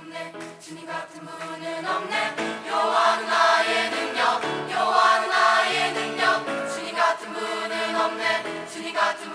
없네. 주님 같은 분은 없네. 여호와는 나의 능력. 여호와는 나의 능력. 주님 같은 분은 없네. 주님 같은